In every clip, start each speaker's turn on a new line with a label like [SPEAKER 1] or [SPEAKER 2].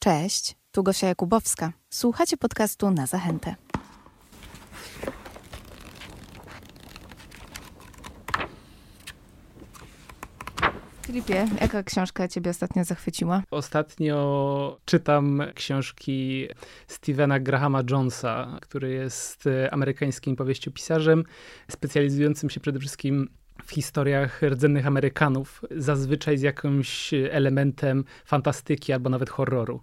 [SPEAKER 1] Cześć, tu Gosia Jakubowska. Słuchacie podcastu na zachętę. Filipie, jaka książka ciebie ostatnio zachwyciła?
[SPEAKER 2] Ostatnio czytam książki Stevena Grahama Jonesa, który jest amerykańskim powieściopisarzem, specjalizującym się przede wszystkim w historiach rdzennych Amerykanów, zazwyczaj z jakimś elementem fantastyki albo nawet horroru.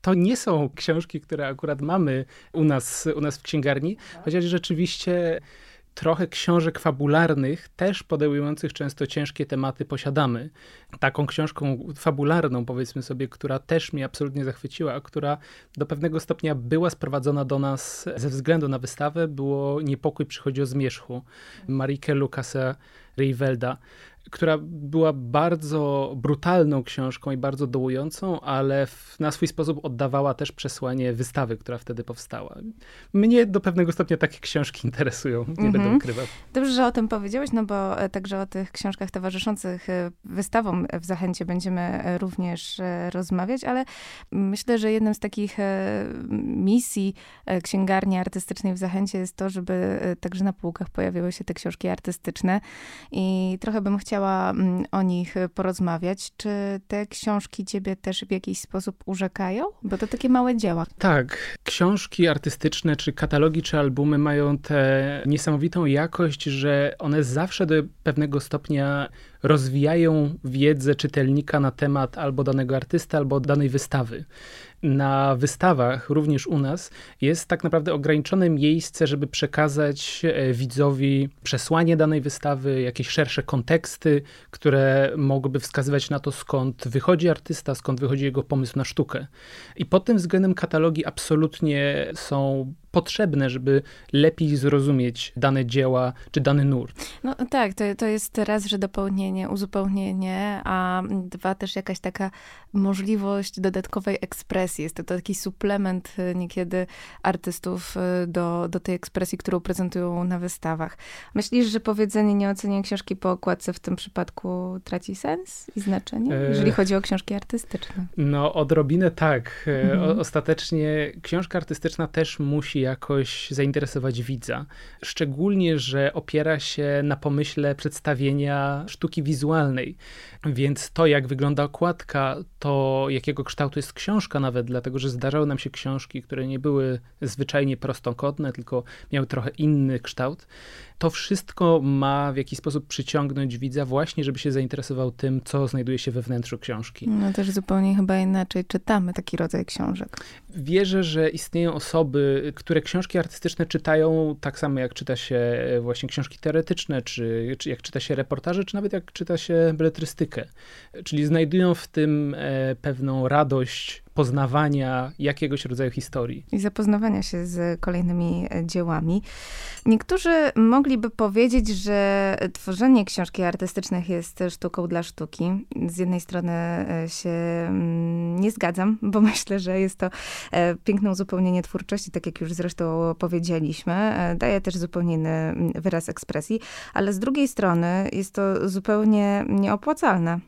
[SPEAKER 2] To nie są książki, które akurat mamy u nas, u nas w księgarni, chociaż rzeczywiście trochę książek fabularnych, też podejmujących często ciężkie tematy posiadamy. Taką książką fabularną, powiedzmy sobie, która też mnie absolutnie zachwyciła, a która do pewnego stopnia była sprowadzona do nas ze względu na wystawę, było Niepokój przychodzi o zmierzchu Marike Lukasa Rivelda która była bardzo brutalną książką i bardzo dołującą, ale w, na swój sposób oddawała też przesłanie wystawy, która wtedy powstała. Mnie do pewnego stopnia takie książki interesują, nie mm -hmm. będę ukrywał.
[SPEAKER 1] Dobrze, że o tym powiedziałeś, no bo e, także o tych książkach towarzyszących e, wystawom w Zachęcie będziemy e, również rozmawiać, ale myślę, że jednym z takich misji księgarni artystycznej w Zachęcie jest to, żeby także na półkach pojawiły się te książki artystyczne i trochę bym chciała chciała mm, o nich porozmawiać. Czy te książki ciebie też w jakiś sposób urzekają? Bo to takie małe dzieła.
[SPEAKER 2] Tak. Książki artystyczne, czy katalogi, czy albumy mają tę niesamowitą jakość, że one zawsze do pewnego stopnia rozwijają wiedzę czytelnika na temat albo danego artysty, albo danej wystawy na wystawach, również u nas, jest tak naprawdę ograniczone miejsce, żeby przekazać e, widzowi przesłanie danej wystawy, jakieś szersze konteksty, które mogłyby wskazywać na to, skąd wychodzi artysta, skąd wychodzi jego pomysł na sztukę. I pod tym względem katalogi absolutnie są potrzebne, żeby lepiej zrozumieć dane dzieła czy dany nurt.
[SPEAKER 1] No tak, to, to jest raz, że dopełnienie, uzupełnienie, a dwa też jakaś taka możliwość dodatkowej ekspresji. Jest to taki suplement y, niekiedy artystów y, do, do tej ekspresji, którą prezentują na wystawach. Myślisz, że powiedzenie nie ocenię książki po okładce w tym przypadku traci sens i znaczenie, e, jeżeli chodzi o książki artystyczne?
[SPEAKER 2] No odrobinę tak. E, mhm. Ostatecznie książka artystyczna też musi jakoś zainteresować widza. Szczególnie, że opiera się na pomyśle przedstawienia sztuki wizualnej. Więc to, jak wygląda okładka, to jakiego kształtu jest książka nawet, dlatego że zdarzały nam się książki, które nie były zwyczajnie prostokątne, tylko miały trochę inny kształt to wszystko ma w jakiś sposób przyciągnąć widza właśnie, żeby się zainteresował tym, co znajduje się we wnętrzu książki.
[SPEAKER 1] No też zupełnie chyba inaczej czytamy taki rodzaj książek.
[SPEAKER 2] Wierzę, że istnieją osoby, które książki artystyczne czytają tak samo jak czyta się właśnie książki teoretyczne, czy, czy jak czyta się reportaże, czy nawet jak czyta się beletrystykę. Czyli znajdują w tym e, pewną radość poznawania jakiegoś rodzaju historii.
[SPEAKER 1] I zapoznawania się z kolejnymi e, dziełami. Niektórzy mogliby powiedzieć, że tworzenie książki artystycznych jest sztuką dla sztuki. Z jednej strony e, się mm, nie zgadzam, bo myślę, że jest to e, piękne uzupełnienie twórczości, tak jak już zresztą powiedzieliśmy. Daje też zupełnie inny mm, wyraz ekspresji, ale z drugiej strony jest to zupełnie nieopłacalne.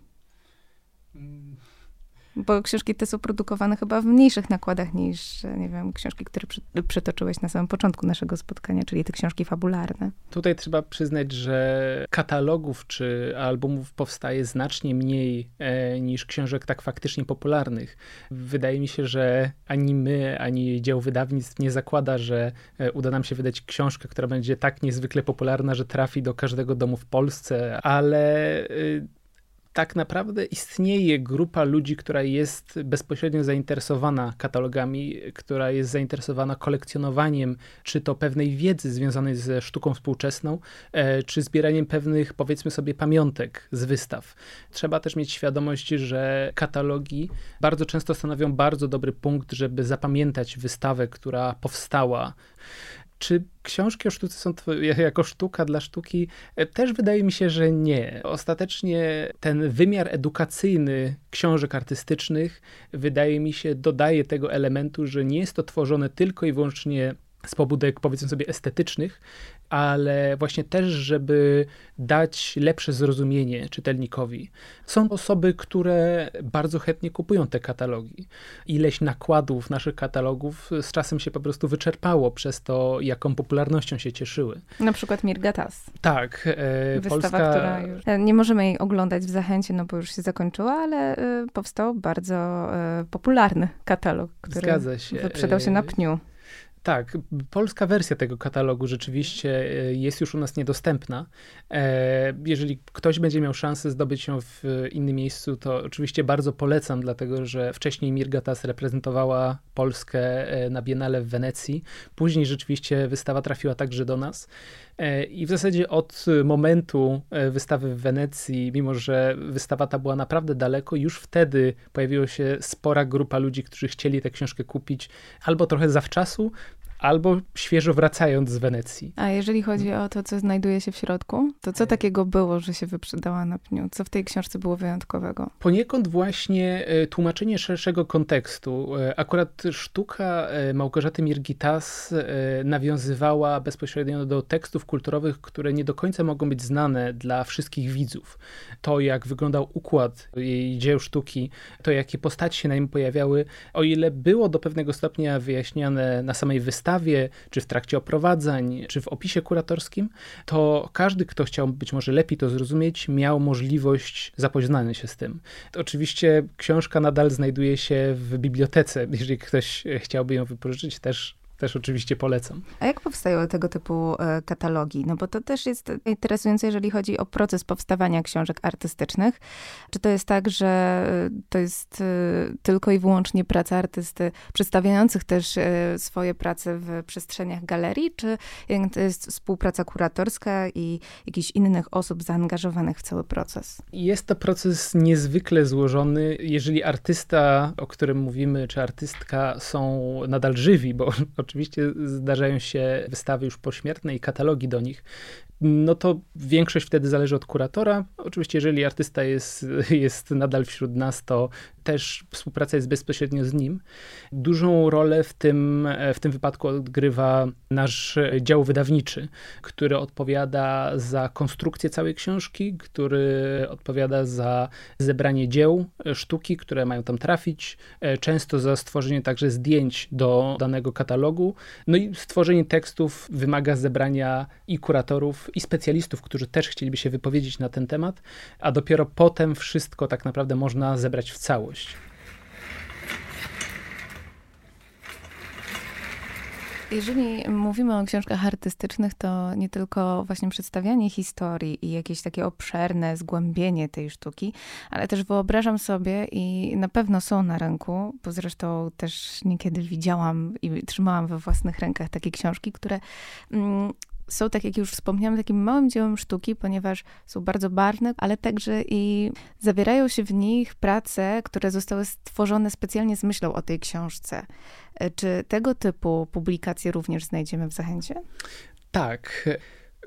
[SPEAKER 1] Bo książki te są produkowane chyba w mniejszych nakładach niż, nie wiem, książki, które przy, przytoczyłeś na samym początku naszego spotkania, czyli te książki fabularne.
[SPEAKER 2] Tutaj trzeba przyznać, że katalogów czy albumów powstaje znacznie mniej e, niż książek tak faktycznie popularnych. Wydaje mi się, że ani my, ani dział wydawnictw nie zakłada, że e, uda nam się wydać książkę, która będzie tak niezwykle popularna, że trafi do każdego domu w Polsce, ale... E, tak naprawdę istnieje grupa ludzi, która jest bezpośrednio zainteresowana katalogami, która jest zainteresowana kolekcjonowaniem, czy to pewnej wiedzy związanej ze sztuką współczesną, e, czy zbieraniem pewnych, powiedzmy sobie, pamiątek z wystaw. Trzeba też mieć świadomość, że katalogi bardzo często stanowią bardzo dobry punkt, żeby zapamiętać wystawę, która powstała czy książki o sztuce są jako sztuka dla sztuki? E, też wydaje mi się, że nie. Ostatecznie ten wymiar edukacyjny książek artystycznych, wydaje mi się, dodaje tego elementu, że nie jest to tworzone tylko i wyłącznie z pobudek, powiedzmy sobie, estetycznych, ale właśnie też, żeby dać lepsze zrozumienie czytelnikowi. Są osoby, które bardzo chętnie kupują te katalogi. Ileś nakładów naszych katalogów z czasem się po prostu wyczerpało przez to, jaką popularnością się cieszyły.
[SPEAKER 1] Na przykład Mirgatas.
[SPEAKER 2] Tak.
[SPEAKER 1] E, Wystawa, Polska... która już... E, nie możemy jej oglądać w Zachęcie, no bo już się zakończyła, ale e, powstał bardzo e, popularny katalog, który Zgadza się. wyprzedał się na pniu.
[SPEAKER 2] Tak, polska wersja tego katalogu rzeczywiście e, jest już u nas niedostępna. E, jeżeli ktoś będzie miał szansę zdobyć ją w innym miejscu, to oczywiście bardzo polecam, dlatego że wcześniej Mirgatas reprezentowała Polskę e, na Biennale w Wenecji. Później rzeczywiście wystawa trafiła także do nas. I w zasadzie od momentu wystawy w Wenecji, mimo że wystawa ta była naprawdę daleko, już wtedy pojawiła się spora grupa ludzi, którzy chcieli tę książkę kupić albo trochę zawczasu, albo świeżo wracając z Wenecji.
[SPEAKER 1] A jeżeli chodzi o to, co znajduje się w środku, to co takiego było, że się wyprzedała na pniu? Co w tej książce było wyjątkowego?
[SPEAKER 2] Poniekąd właśnie e, tłumaczenie szerszego kontekstu. E, akurat sztuka e, Małgorzaty Mirgitas nawiązywała bezpośrednio do tekstów kulturowych, które nie do końca mogą być znane dla wszystkich widzów. To, jak wyglądał układ jej dzieł sztuki, to, jakie postaci się na nim pojawiały, o ile było do pewnego stopnia wyjaśniane na samej wystawie, czy w trakcie oprowadzań, czy w opisie kuratorskim, to każdy, kto chciał być może lepiej to zrozumieć, miał możliwość zapoznania się z tym. Oczywiście książka nadal znajduje się w bibliotece. Jeżeli ktoś chciałby ją wypożyczyć, też też oczywiście polecam.
[SPEAKER 1] A jak powstają tego typu e, katalogi? No bo to też jest interesujące, jeżeli chodzi o proces powstawania książek artystycznych. Czy to jest tak, że e, to jest e, tylko i wyłącznie praca artysty, przedstawiających też swoje prace w przestrzeniach galerii, czy to jest współpraca kuratorska i jakichś innych osób zaangażowanych w cały proces?
[SPEAKER 2] Jest to proces niezwykle złożony. Jeżeli artysta, o którym mówimy, czy artystka są nadal żywi, bo oczywiście zdarzają się wystawy już pośmiertne i katalogi do nich, no to większość wtedy zależy od kuratora. Oczywiście, jeżeli artysta jest, jest nadal wśród nas, to też współpraca jest bezpośrednio z nim. Dużą rolę w tym, w tym wypadku odgrywa nasz dział wydawniczy, który odpowiada za konstrukcję całej książki, który odpowiada za zebranie dzieł sztuki, które mają tam trafić, często za stworzenie także zdjęć do danego katalogu. No i stworzenie tekstów wymaga zebrania i kuratorów, i specjalistów, którzy też chcieliby się wypowiedzieć na ten temat, a dopiero potem wszystko tak naprawdę można zebrać w całość.
[SPEAKER 1] Jeżeli mówimy o książkach artystycznych, to nie tylko właśnie przedstawianie historii i jakieś takie obszerne zgłębienie tej sztuki, ale też wyobrażam sobie i na pewno są na rynku, bo zresztą też niekiedy widziałam i trzymałam we własnych rękach takie książki, które mm, są, tak jak już wspomniałam, takim małym dziełem sztuki, ponieważ są bardzo barwne, ale także i zawierają się w nich prace, które zostały stworzone specjalnie z myślą o tej książce. E, czy tego typu publikacje również znajdziemy w Zachęcie?
[SPEAKER 2] Tak.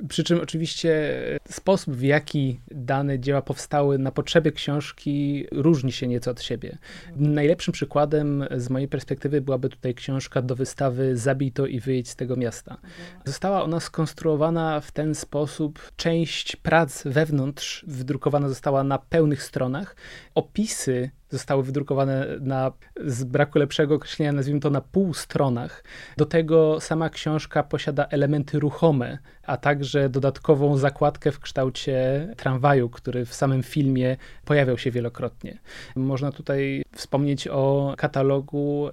[SPEAKER 2] Przy czym oczywiście sposób, w jaki dane dzieła powstały na potrzeby książki, różni się nieco od siebie. Najlepszym przykładem z mojej perspektywy byłaby tutaj książka do wystawy Zabij to i wyjedź z tego miasta. Została ona skonstruowana w ten sposób. Część prac wewnątrz wydrukowana została na pełnych stronach. Opisy zostały wydrukowane na, z braku lepszego określenia, nazwijmy to na pół stronach. Do tego sama książka posiada elementy ruchome, a także dodatkową zakładkę w kształcie tramwaju, który w samym filmie pojawiał się wielokrotnie. Można tutaj wspomnieć o katalogu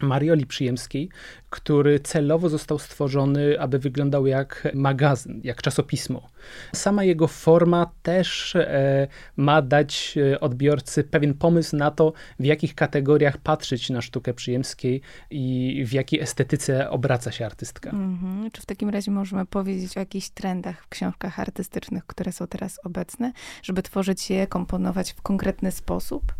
[SPEAKER 2] Marioli Przyjemskiej, który celowo został stworzony, aby wyglądał jak magazyn, jak czasopismo. Sama jego forma też e, ma dać e, odbiorcy pewien pomysł na to, w jakich kategoriach patrzeć na sztukę Przyjemskiej i w jakiej estetyce obraca się artystka.
[SPEAKER 1] Mm-hmm. Czy w takim razie możemy powiedzieć o jakichś trendach w książkach artystycznych, które są teraz obecne, żeby tworzyć je, komponować w konkretny sposób?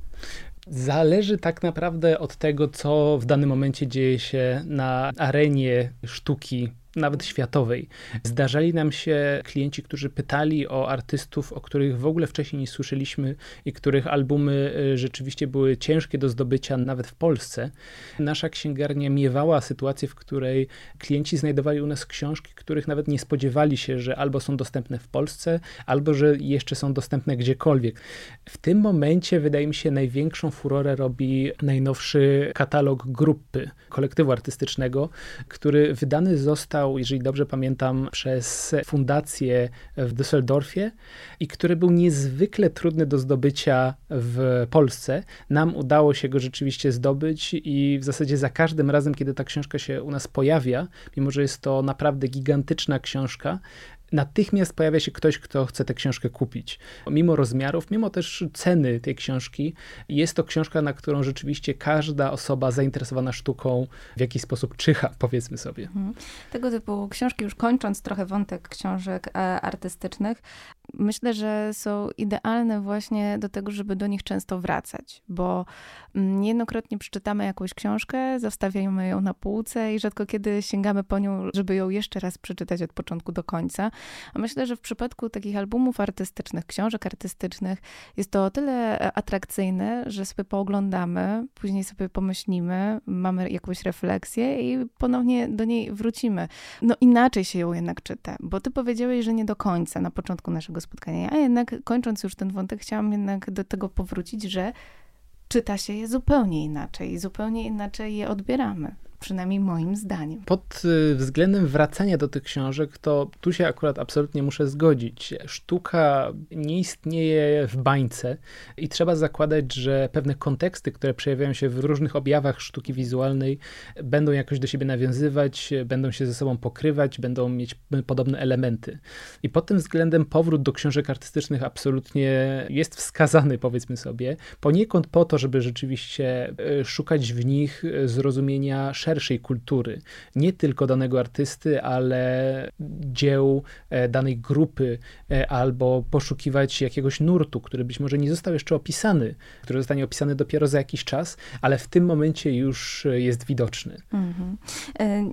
[SPEAKER 2] Zależy tak naprawdę od tego, co w danym momencie dzieje się na arenie sztuki nawet światowej. Zdarzali nam się klienci, którzy pytali o artystów, o których w ogóle wcześniej nie słyszeliśmy i których albumy y, rzeczywiście były ciężkie do zdobycia nawet w Polsce. Nasza księgarnia miewała sytuację, w której klienci znajdowali u nas książki, których nawet nie spodziewali się, że albo są dostępne w Polsce, albo że jeszcze są dostępne gdziekolwiek. W tym momencie wydaje mi się największą furorę robi najnowszy katalog grupy kolektywu artystycznego, który wydany został, jeżeli dobrze pamiętam, przez fundację w Düsseldorfie i który był niezwykle trudny do zdobycia w Polsce. Nam udało się go rzeczywiście zdobyć i w zasadzie za każdym razem, kiedy ta książka się u nas pojawia, mimo że jest to naprawdę gigantyczna książka, natychmiast pojawia się ktoś, kto chce tę książkę kupić. Mimo rozmiarów, mimo też ceny tej książki, jest to książka, na którą rzeczywiście każda osoba zainteresowana sztuką w jakiś sposób czyha, powiedzmy sobie. Mhm.
[SPEAKER 1] Tego typu książki, już kończąc trochę wątek książek e, artystycznych, myślę, że są idealne właśnie do tego, żeby do nich często wracać, bo mm, niejednokrotnie przeczytamy jakąś książkę, zostawiamy ją na półce i rzadko kiedy sięgamy po nią, żeby ją jeszcze raz przeczytać od początku do końca. A myślę, że w przypadku takich albumów artystycznych, książek artystycznych, jest to o tyle e, atrakcyjne, że sobie pooglądamy, później sobie pomyślimy, mamy jakąś refleksję i ponownie do niej wrócimy. No inaczej się ją jednak czyta, bo ty powiedziałeś, że nie do końca na początku naszego spotkania. A jednak kończąc już ten wątek, chciałam jednak do tego powrócić, że czyta się je zupełnie inaczej zupełnie inaczej je odbieramy przynajmniej moim zdaniem.
[SPEAKER 2] Pod y, względem wracania do tych książek, to tu się akurat absolutnie muszę zgodzić. Sztuka nie istnieje w bańce i trzeba zakładać, że pewne konteksty, które przejawiają się w różnych objawach sztuki wizualnej, będą jakoś do siebie nawiązywać, będą się ze sobą pokrywać, będą mieć podobne elementy. I pod tym względem powrót do książek artystycznych absolutnie jest wskazany, powiedzmy sobie, poniekąd po to, żeby rzeczywiście y, szukać w nich zrozumienia szerszej kultury, nie tylko danego artysty, ale dzieł e, danej grupy, e, albo poszukiwać jakiegoś nurtu, który być może nie został jeszcze opisany, który zostanie opisany dopiero za jakiś czas, ale w tym momencie już jest widoczny. Mhm.
[SPEAKER 1] E,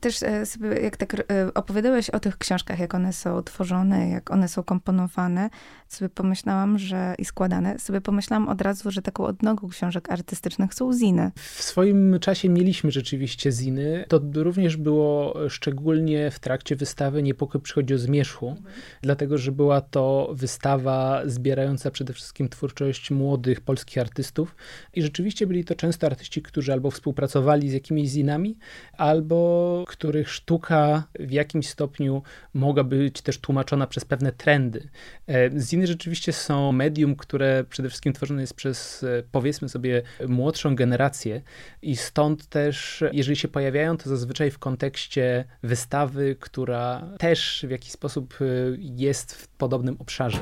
[SPEAKER 1] też sobie, jak tak opowiadałeś o tych książkach, jak one są tworzone, jak one są komponowane, sobie pomyślałam, że i składane, sobie pomyślałam od razu, że taką odnogą książek artystycznych są ziny.
[SPEAKER 2] W swoim czasie mieliśmy rzeczywiście ziny. To również było szczególnie w trakcie wystawy Niepokój przychodzi o zmierzchu, dlatego że była to wystawa zbierająca przede wszystkim twórczość młodych polskich artystów i rzeczywiście byli to często artyści, którzy albo współpracowali z jakimiś zinami, albo których sztuka w jakimś stopniu mogła być też tłumaczona przez pewne trendy. E, ziny rzeczywiście są medium, które przede wszystkim tworzone jest przez e, powiedzmy sobie młodszą generację i stąd też jeżeli się pojawiają, to zazwyczaj w kontekście wystawy, która też w jakiś sposób y, jest w podobnym obszarze.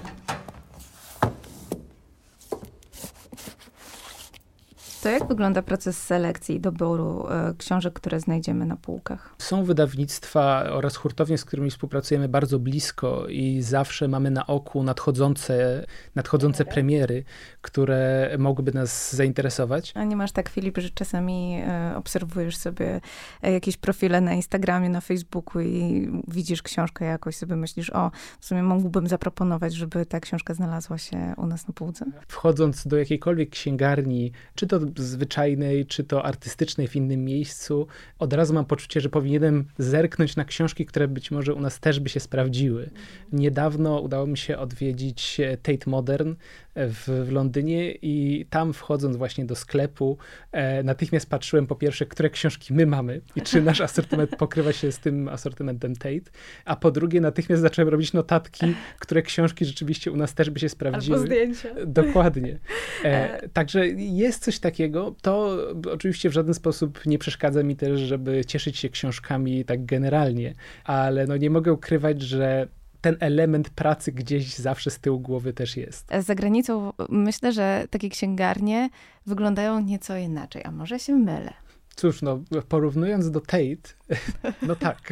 [SPEAKER 1] To jak wygląda proces selekcji i doboru e, książek, które znajdziemy na półkach?
[SPEAKER 2] Są wydawnictwa oraz hurtownie, z którymi współpracujemy bardzo blisko i zawsze mamy na oku nadchodzące, nadchodzące premiery, które mogłyby nas zainteresować.
[SPEAKER 1] A nie masz tak, Filip, że czasami e, obserwujesz sobie e, jakieś profile na Instagramie, na Facebooku i widzisz książkę jakoś, sobie myślisz, o, w sumie mógłbym zaproponować, żeby ta książka znalazła się u nas na półce?
[SPEAKER 2] Wchodząc do jakiejkolwiek księgarni, czy to zwyczajnej, czy to artystycznej w innym miejscu, od razu mam poczucie, że powinienem zerknąć na książki, które być może u nas też by się sprawdziły. Niedawno udało mi się odwiedzić Tate Modern, w, w Londynie i tam wchodząc właśnie do sklepu, e, natychmiast patrzyłem po pierwsze, które książki my mamy i czy nasz asortyment pokrywa się z tym asortymentem Tate, a po drugie natychmiast zacząłem robić notatki, które książki rzeczywiście u nas też by się sprawdziły.
[SPEAKER 1] Albo zdjęcia.
[SPEAKER 2] Dokładnie. E, e, także jest coś takiego. To oczywiście w żaden sposób nie przeszkadza mi też, żeby cieszyć się książkami tak generalnie, ale no nie mogę ukrywać, że ten element pracy gdzieś zawsze z tyłu głowy też jest.
[SPEAKER 1] Za granicą myślę, że takie księgarnie wyglądają nieco inaczej, a może się mylę.
[SPEAKER 2] Cóż, no, porównując do Tate, no tak.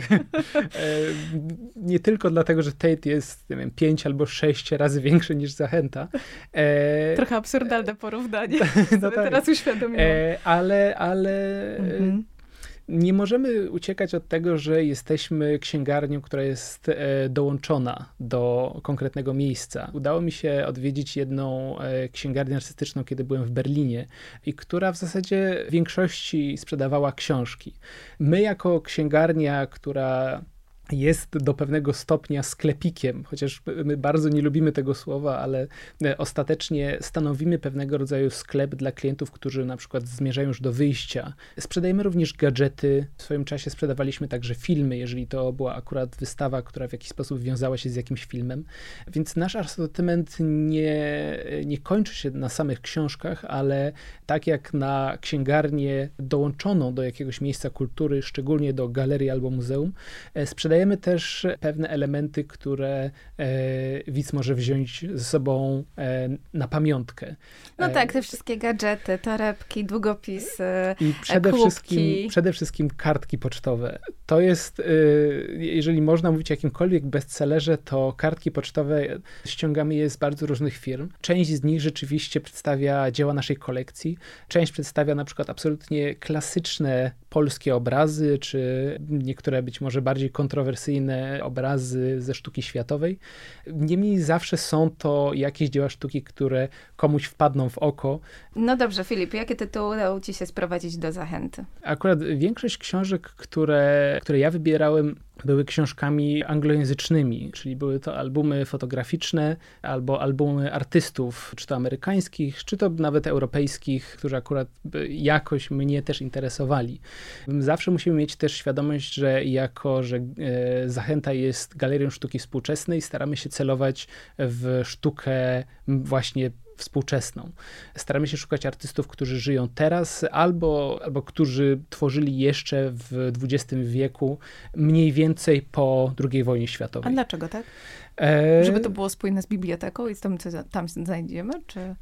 [SPEAKER 2] E, nie tylko dlatego, że Tate jest, nie wiem, pięć albo sześć razy większy niż Zachęta.
[SPEAKER 1] E, Trochę absurdalne porównanie. No tak. Teraz uświadomiłam. E,
[SPEAKER 2] ale, ale mhm Nie możemy uciekać od tego, że jesteśmy księgarnią, która jest e, dołączona do konkretnego miejsca. Udało mi się odwiedzić jedną e, księgarnię artystyczną, kiedy byłem w Berlinie i która w zasadzie w większości sprzedawała książki. My jako księgarnia, która jest do pewnego stopnia sklepikiem, chociaż my bardzo nie lubimy tego słowa, ale e, ostatecznie stanowimy pewnego rodzaju sklep dla klientów, którzy na przykład zmierzają już do wyjścia. Sprzedajemy również gadżety. W swoim czasie sprzedawaliśmy także filmy, jeżeli to była akurat wystawa, która w jakiś sposób wiązała się z jakimś filmem. Więc nasz asortyment nie, nie kończy się na samych książkach, ale tak jak na księgarnię dołączoną do jakiegoś miejsca kultury, szczególnie do galerii albo muzeum, e, sprzedajemy dodajemy też pewne elementy, które e, widz może wziąć ze sobą e, na pamiątkę.
[SPEAKER 1] No e, tak, te wszystkie gadżety, torebki, długopisy,
[SPEAKER 2] I przede wszystkim, przede wszystkim kartki pocztowe. To jest, jeżeli można mówić o jakimkolwiek bestsellerze, to kartki pocztowe ściągamy je z bardzo różnych firm. Część z nich rzeczywiście przedstawia dzieła naszej kolekcji, część przedstawia na przykład absolutnie klasyczne polskie obrazy, czy niektóre być może bardziej kontrowersyjne obrazy ze sztuki światowej. Niemniej zawsze są to jakieś dzieła sztuki, które komuś wpadną w oko.
[SPEAKER 1] No dobrze, Filip, jakie tytuły udało ci się sprowadzić do zachęty?
[SPEAKER 2] Akurat większość książek, które, które ja wybierałem, były książkami anglojęzycznymi, czyli były to albumy fotograficzne albo albumy artystów, czy to amerykańskich, czy to nawet europejskich, którzy akurat jakoś mnie też interesowali. Zawsze musimy mieć też świadomość, że jako, że e, Zachęta jest galerią sztuki współczesnej, staramy się celować w sztukę właśnie współczesną. Staramy się szukać artystów, którzy żyją teraz albo, albo którzy tworzyli jeszcze w XX wieku, mniej więcej po II wojnie światowej.
[SPEAKER 1] A dlaczego tak? E... Żeby to było spójne z biblioteką i z tym, co tam znajdziemy? Czy... E...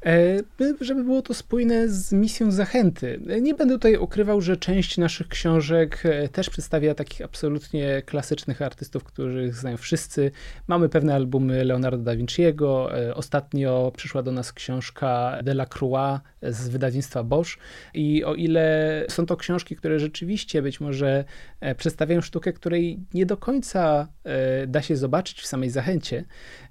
[SPEAKER 2] Żeby było to spójne z misją zachęty. Nie będę tutaj ukrywał, że część naszych książek e, też przedstawia takich absolutnie klasycznych artystów, których znają wszyscy. Mamy pewne albumy Leonardo da Vinci'ego. E, ostatnio przyszła do nas książka Delacroix z wydawnictwa Bosch. I o ile są to książki, które rzeczywiście być może e, przedstawiają sztukę, której nie do końca da się zobaczyć w samej zachęcie,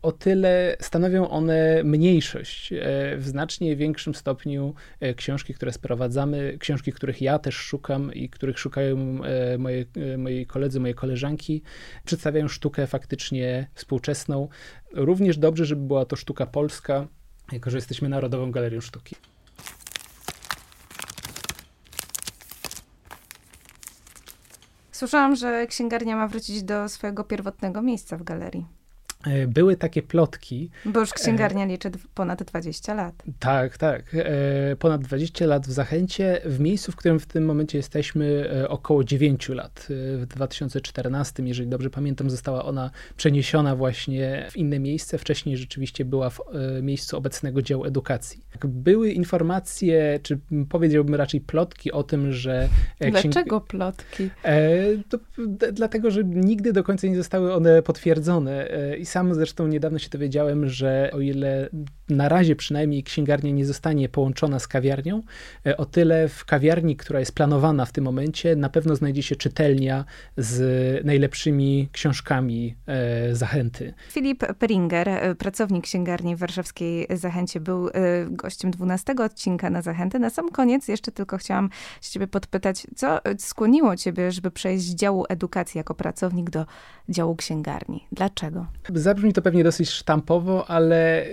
[SPEAKER 2] o tyle stanowią one mniejszość. E, w znacznie większym stopniu e, książki, które sprowadzamy, książki, których ja też szukam i których szukają e, moje, moi koledzy, moje koleżanki, przedstawiają sztukę faktycznie współczesną. Również dobrze, żeby była to sztuka polska, jako że jesteśmy Narodową Galerią Sztuki.
[SPEAKER 1] Słyszałam, że księgarnia ma wrócić do swojego pierwotnego miejsca w galerii.
[SPEAKER 2] E, były takie plotki.
[SPEAKER 1] Bo już księgarnia e, liczy ponad 20 lat.
[SPEAKER 2] Tak, tak. E, ponad 20 lat w Zachęcie, w miejscu, w którym w tym momencie jesteśmy, około 9 lat. W 2014, jeżeli dobrze pamiętam, została ona przeniesiona właśnie w inne miejsce. Wcześniej rzeczywiście była w miejscu obecnego działu edukacji. Były informacje, czy powiedziałbym raczej plotki o tym, że...
[SPEAKER 1] Dlaczego plotki?
[SPEAKER 2] To, dlatego, że nigdy do końca nie zostały one potwierdzone. I sam zresztą niedawno się dowiedziałem, że o ile na razie przynajmniej księgarnia nie zostanie połączona z kawiarnią, e, o tyle w kawiarni, która jest planowana w tym momencie, na pewno znajdzie się czytelnia z najlepszymi książkami e, Zachęty.
[SPEAKER 1] Filip Peringer, e, pracownik księgarni w warszawskiej Zachęcie, był gościem 12 odcinka na Zachętę. Na sam koniec jeszcze tylko chciałam się ciebie podpytać, co skłoniło ciebie, żeby przejść z działu edukacji jako pracownik do działu księgarni? Dlaczego?
[SPEAKER 2] Zabrzmi to pewnie dosyć sztampowo, ale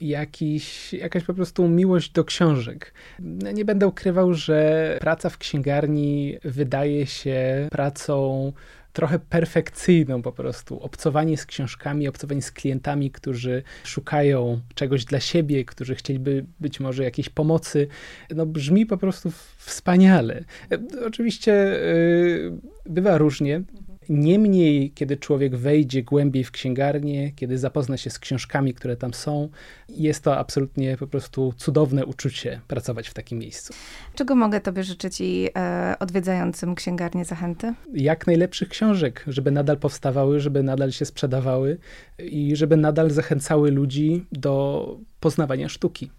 [SPEAKER 2] jakiś, jakaś po prostu miłość do książek. Nie będę ukrywał, że praca w księgarni wydaje się pracą trochę perfekcyjną po prostu. Obcowanie z książkami, obcowanie z klientami, którzy szukają czegoś dla siebie, którzy chcieliby być może jakiejś pomocy, no brzmi po prostu wspaniale. Oczywiście yy, bywa różnie. Niemniej, kiedy człowiek wejdzie głębiej w księgarnię, kiedy zapozna się z książkami, które tam są, jest to absolutnie po prostu cudowne uczucie pracować w takim miejscu.
[SPEAKER 1] Czego mogę Tobie życzyć i e, odwiedzającym księgarnię Zachęty?
[SPEAKER 2] Jak najlepszych książek, żeby nadal powstawały, żeby nadal się sprzedawały i żeby nadal zachęcały ludzi do poznawania sztuki.